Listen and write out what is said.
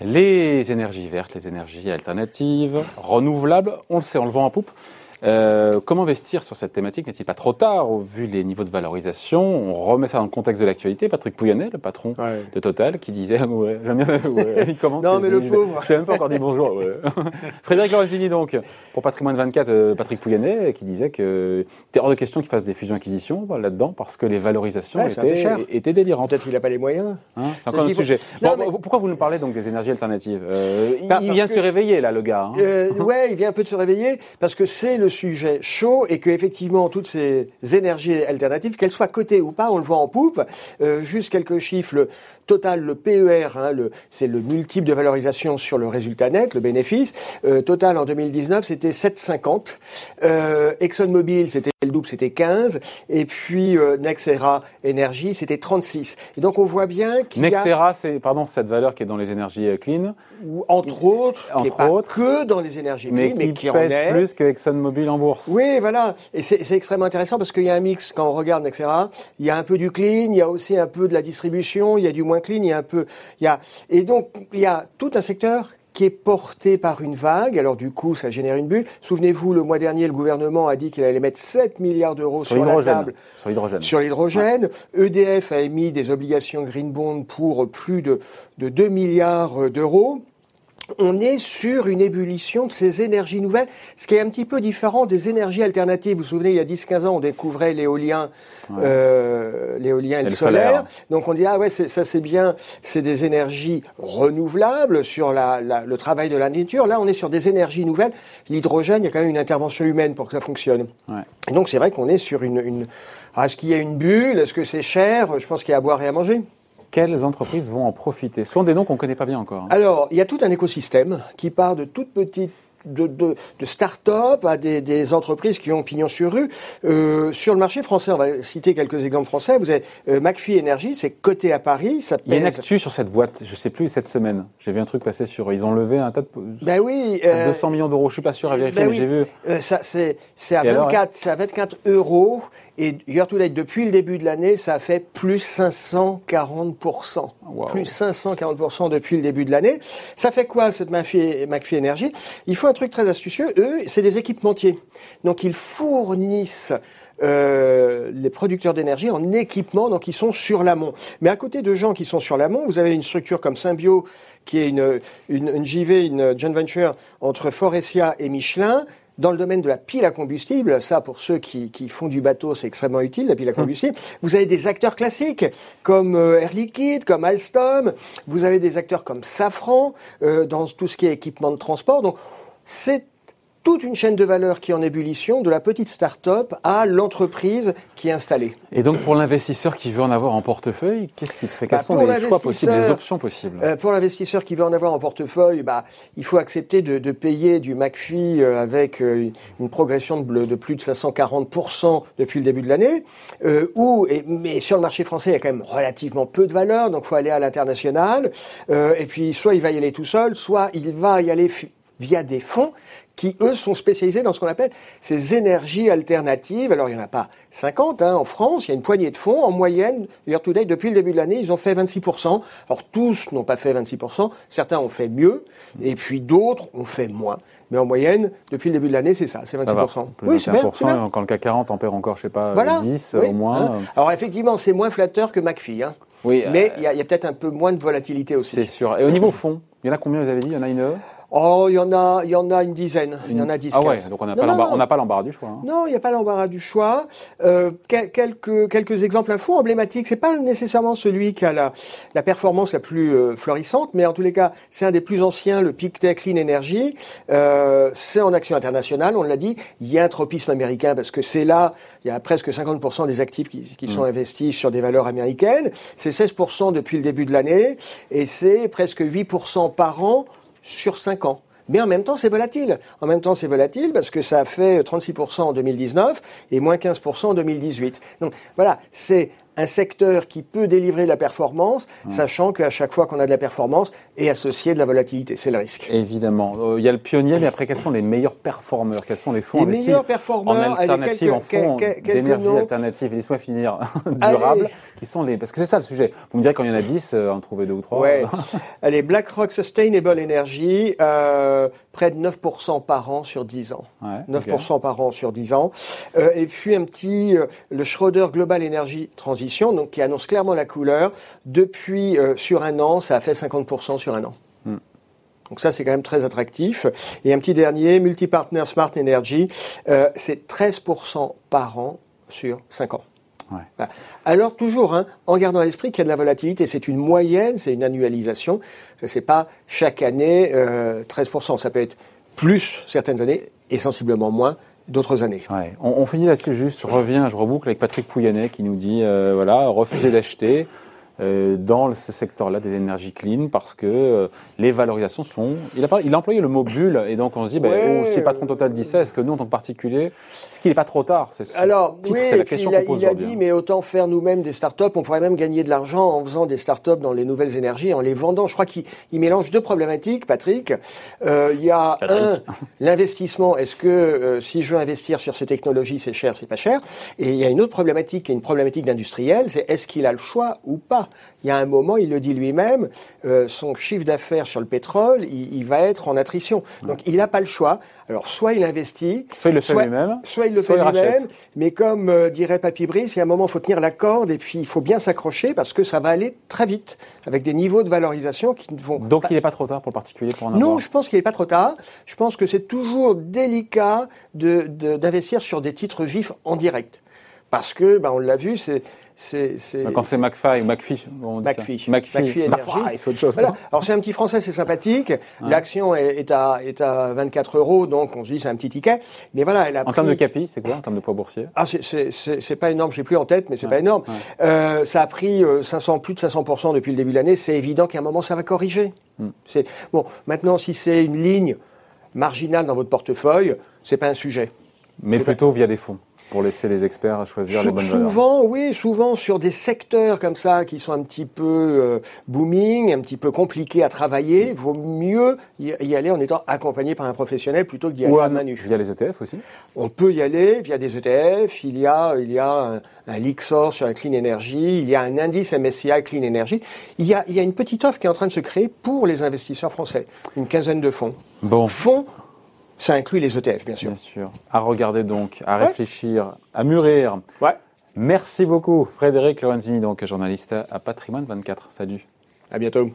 Les énergies vertes, les énergies alternatives, renouvelables, on le sait, on le vend en poupe. Euh, comment investir sur cette thématique? N'est-il pas trop tard au vu les niveaux de valorisation? On remet ça dans le contexte de l'actualité. Patrick Pouyanné, le patron de Total, qui disait ouais, j'aime bien, il commence. non, mais le pauvre. Je n'ai même pas encore dit bonjour. Frédéric Lorenzini, donc, pour Patrimoine 24, euh, Patrick Pouyanné, qui disait que c'était hors de question qu'il fasse des fusions-acquisitions là-dedans parce que les valorisations étaient, étaient, délirantes. Peut-être qu'il n'a pas les moyens. Hein, c'est encore un autre sujet. Pourquoi vous nous parlez donc des énergies alternatives? Euh, Il vient de se réveiller, là, le gars. Hein. ouais, il vient un peu de se réveiller parce que c'est le sujet chaud et que effectivement toutes ces énergies alternatives, qu'elles soient cotées ou pas, on le voit en poupe. Euh, juste quelques chiffres. Le total, le PER, hein, c'est le multiple de valorisation sur le résultat net, le bénéfice. Euh, total en 2019, c'était 7,50. Euh, ExxonMobil, c'était le double, c'était 15. Et puis Nexera Energy, c'était 36. Et donc on voit bien qu'il Nexera, c'est pardon cette valeur qui est dans les énergies clean. Ou entre autres, entre qui est autres, pas que dans les énergies clean, mais, mais qui, qui pèse plus que ExxonMobil en bourse. Oui, voilà. Et c'est extrêmement intéressant parce qu'il y a un mix quand on regarde Nexera. Il y a un peu du clean, il y a aussi un peu de la distribution, il y a du moins clean, il y a un peu, il y a et donc il y a tout un secteur qui est porté par une vague. Alors du coup, ça génère une bulle. Souvenez-vous, le mois dernier, le gouvernement a dit qu'il allait mettre 7 milliards d'euros sur, la table. Sur l'hydrogène. Sur l'hydrogène. EDF a émis des obligations green bond pour plus de, de 2 milliards d'euros on est sur une ébullition de ces énergies nouvelles, ce qui est un petit peu différent des énergies alternatives. Vous vous souvenez, il y a 10-15 ans, on découvrait l'éolien, euh, l'éolien et, le solaire. Donc on dit, ah ouais, ça c'est bien, c'est des énergies renouvelables sur la, le travail de la nature. Là, on est sur des énergies nouvelles. L'hydrogène, il y a quand même une intervention humaine pour que ça fonctionne. Ouais. Et donc c'est vrai qu'on est sur une... une... Ah, est-ce qu'il y a une bulle? Est-ce que c'est cher? Je pense qu'il y a à boire et à manger quelles entreprises vont en profiter? Ce sont des noms qu'on ne connaît pas bien encore. Hein. Alors, il y a tout un écosystème qui part de toutes petites de, de, de start-up à des, des, entreprises qui ont pignon sur rue. Euh, sur le marché français, on va citer quelques exemples français. Vous avez euh, McPhee Energy, c'est coté à Paris. Ça pèse... Il y a une actu sur cette boîte, je sais plus, cette semaine. J'ai vu un truc passer sur... Ils ont levé un tas de... Ben oui. Euh, 200 millions d'euros, je suis pas sûr à vérifier, ben mais j'ai vu. Euh, ça, c'est, c'est à, 24, c'est à 24 euros. Et year to date, depuis le début de l'année, ça a fait plus 540%. Wow. Plus 540% depuis le début de l'année. Ça fait quoi, cette McPhee, McPhee Energy? Il faut un truc très astucieux. Eux, c'est des équipementiers. Donc, ils fournissent euh, les producteurs d'énergie en équipement, donc ils sont sur l'amont. Mais à côté de gens qui sont sur l'amont, vous avez une structure comme Symbio, qui est une, une, une JV, une joint venture entre Forestia et Michelin, dans le domaine de la pile à combustible, ça pour ceux qui, qui font du bateau, c'est extrêmement utile, la pile à combustible. Vous avez des acteurs classiques comme euh, Air Liquide, comme Alstom. Vous avez des acteurs comme Safran euh, dans tout ce qui est équipement de transport. Donc c'est toute une chaîne de valeur qui est en ébullition, de la petite start-up à l'entreprise qui est installée. Et donc pour l'investisseur qui veut en avoir en portefeuille, qu'est-ce qu'il fait? Quels bah, sont les choix possibles, les options possibles? euh, Pour l'investisseur qui veut en avoir en portefeuille, bah, il faut accepter de, de payer du McPhee euh, avec euh, une progression de, de, plus de 540% depuis le début de l'année. Ou, et, mais sur le marché français, il y a quand même relativement peu de valeur, donc il faut aller à l'international. Et puis soit il va y aller tout seul, soit il va y aller via des fonds qui, eux, sont spécialisés dans ce qu'on appelle ces énergies alternatives. Alors, il n'y en a pas 50 hein, en France, il y a une poignée de fonds. En moyenne, year to date, depuis le début de l'année, ils ont fait 26%. Alors, tous n'ont pas fait 26%, certains ont fait mieux, et puis d'autres ont fait moins. Mais en moyenne, depuis le début de l'année, c'est ça, c'est 26%. Ça va, plus oui, c'est bien, bien. Quand le CAC 40 en perd encore, je sais pas, voilà. 10 oui. au moins. Hein. Alors, effectivement, c'est moins flatteur que McPhee. Hein. Oui, Mais il euh, y a, a peut-être un peu moins de volatilité aussi. C'est sûr. Et au niveau fonds, il y en a combien, vous avez dit? Il y en a une Oh, il y en a, il y en a une dizaine. Il y en a 10, Ah ouais, donc on n'a pas, l'embarras du choix. Hein. Non, il n'y a pas l'embarras du choix. Euh, quelques, quelques exemples, un fonds emblématique. C'est pas nécessairement celui qui a la, la performance la plus euh, florissante, mais en tous les cas, c'est un des plus anciens, le PicTech Clean Energy. Euh, c'est en action internationale, on l'a dit. Il y a un tropisme américain parce que c'est là, il y a presque 50% des actifs qui, qui sont mmh. investis sur des valeurs américaines. C'est 16% depuis le début de l'année et c'est presque 8% par an sur 5 ans. Mais en même temps, c'est volatile. En même temps, c'est volatile parce que ça a fait 36% en 2019 et moins 15% en 2018. Donc voilà, c'est un secteur qui peut délivrer de la performance, sachant qu'à chaque fois qu'on a de la performance est associé de la volatilité. C'est le risque. Évidemment. Euh, il y a le pionnier, mais après, quels sont les meilleurs performeurs? Quels sont les fonds Les meilleurs performeurs, en alternative, en fonds d'énergie alternative? Laisse-moi finir. Allez. Durables. Qui sont les... Parce que c'est ça le sujet. Vous me direz quand il y en a 10, euh, en trouver deux ou trois. Ouais. Allez, BlackRock Sustainable Energy, euh, près de 9% par an sur 10 ans. Ouais, 9% par an sur 10 ans. Et puis un petit, le Schroeder Global Energy Transition, donc qui annonce clairement la couleur. Depuis euh, sur un an, ça a fait 50% sur un an. Hmm. Donc ça, c'est quand même très attractif. Et un petit dernier, Multipartner Smart Energy, euh, c'est 13% par an sur 5 ans. Ouais. Voilà. Alors toujours, hein, en gardant à l'esprit qu'il y a de la volatilité, c'est une moyenne, c'est une annualisation. C'est pas chaque année euh, 13%. Ça peut être plus certaines années et sensiblement moins d'autres années. On, finit là-dessus je reviens, je reboucle avec Patrick Pouyannet qui nous dit, euh, voilà, refuser d'acheter dans le- ce secteur-là des énergies clean parce que euh, les valorisations sont... Il a, parlé- il a employé le mot bulle et donc on se dit, ben, Ouais. oh, si le patron Total dit ça, est-ce que nous, en tant que particulier, est-ce qu'il n'est pas trop tard ce Alors, titre, oui, la question il a, il a dit, mais autant faire nous-mêmes des startups. On pourrait même gagner de l'argent en faisant des startups dans les nouvelles énergies, en les vendant. Je crois qu'il il mélange deux problématiques, Patrick. Euh, il y a Patrick. un, l'investissement. Est-ce que euh, si je veux investir sur ces technologies, c'est cher, c'est pas cher Et il y a une autre problématique, qui est une problématique d'industriel, c'est est-ce qu'il a le choix ou pas Il y a un moment, il le dit lui-même, euh, son chiffre d'affaires sur le pétrole, il, il va être en attrition. Donc, il n'a pas le choix. Alors, soit il investit, Soit il le fait lui-même, soit il le soit fait lui-même, mais comme euh, dirait Papy Brice, il y a un moment, il faut tenir la corde et puis il faut bien s'accrocher parce que ça va aller très vite avec des niveaux de valorisation qui ne vont Donc pas- il n'est pas trop tard pour le particulier pour en non, je pense qu'il n'est pas trop tard. Je pense que c'est toujours délicat de- de- d'investir sur des titres vifs en direct. Parce que, ben, on l'a vu, c'est... c'est- c'est- Quand c'est McFly ou McPhee, on dit ça. McPhee. McPhee. McPhee Energy. McFly, c'est autre chose. Voilà. Alors c'est un petit français, c'est sympathique. L'action est, est à, est à 24 euros, donc on se dit c'est un petit ticket. Mais voilà, elle a En pris... termes de capi, c'est quoi En termes de poids boursier? Ah, c'est- c'est c'est- c'est pas énorme, j'ai plus en tête, mais c'est pas énorme. Euh, ça a pris euh, 500, plus de 500% depuis le début de l'année. C'est évident qu'à un moment, ça va corriger. C'est bon. Maintenant, si c'est une ligne marginale dans votre portefeuille, c'est pas un sujet. Mais plutôt via des fonds, pour laisser les experts choisir les bonnes valeurs. souvent, oui, souvent sur des secteurs comme ça qui sont un petit peu euh, booming, un petit peu compliqués à travailler, il vaut mieux y aller en étant accompagné par un professionnel plutôt que d'y aller à à main nue. via les ETF aussi. On peut y aller via des ETF. Il y a, il y a un, un Lixor sur la clean energy. Il y a un indice MSCI clean energy. Il y a, il y a une petite offre qui est en train de se créer pour les investisseurs français. Une quinzaine de fonds. Bon, Fonds, ça inclut les ETF, bien sûr. bien sûr. À regarder donc, à Ouais. réfléchir, à mûrir. Ouais. Merci beaucoup, Frédéric Lorenzini, donc journaliste à Patrimoine 24. Salut. À bientôt.